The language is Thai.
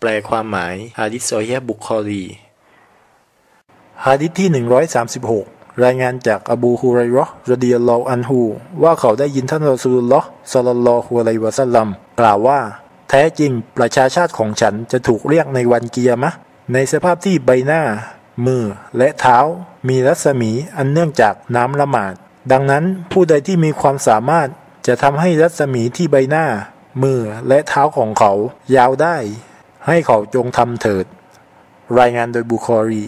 แปลความหมายฮะดิษซอฮีบุคอรีฮะดิษที่ 136 รายงานจากอบูฮุไรราะห์รดิยัลลออันฮูว่าเขาได้ยินท่านรอซูลุลลอฮ์ศ็อลลัลลอฮุอะลัยวะซัลลัมกล่าวว่า แท้จริงประชาชาติของฉันจะถูกเรียกในวันเกียร์มะ ในสภาพที่ใบหน้า มือและเท้า มีรัศมีอันเนื่องจากน้ำละหมาด ดังนั้นผู้ใดที่มีความสามารถจะทำให้รัศมีที่ใบหน้า มือและเท้าของเขา ยาวได้ ให้เขาจงทำเถิด รายงานโดยบุคอรี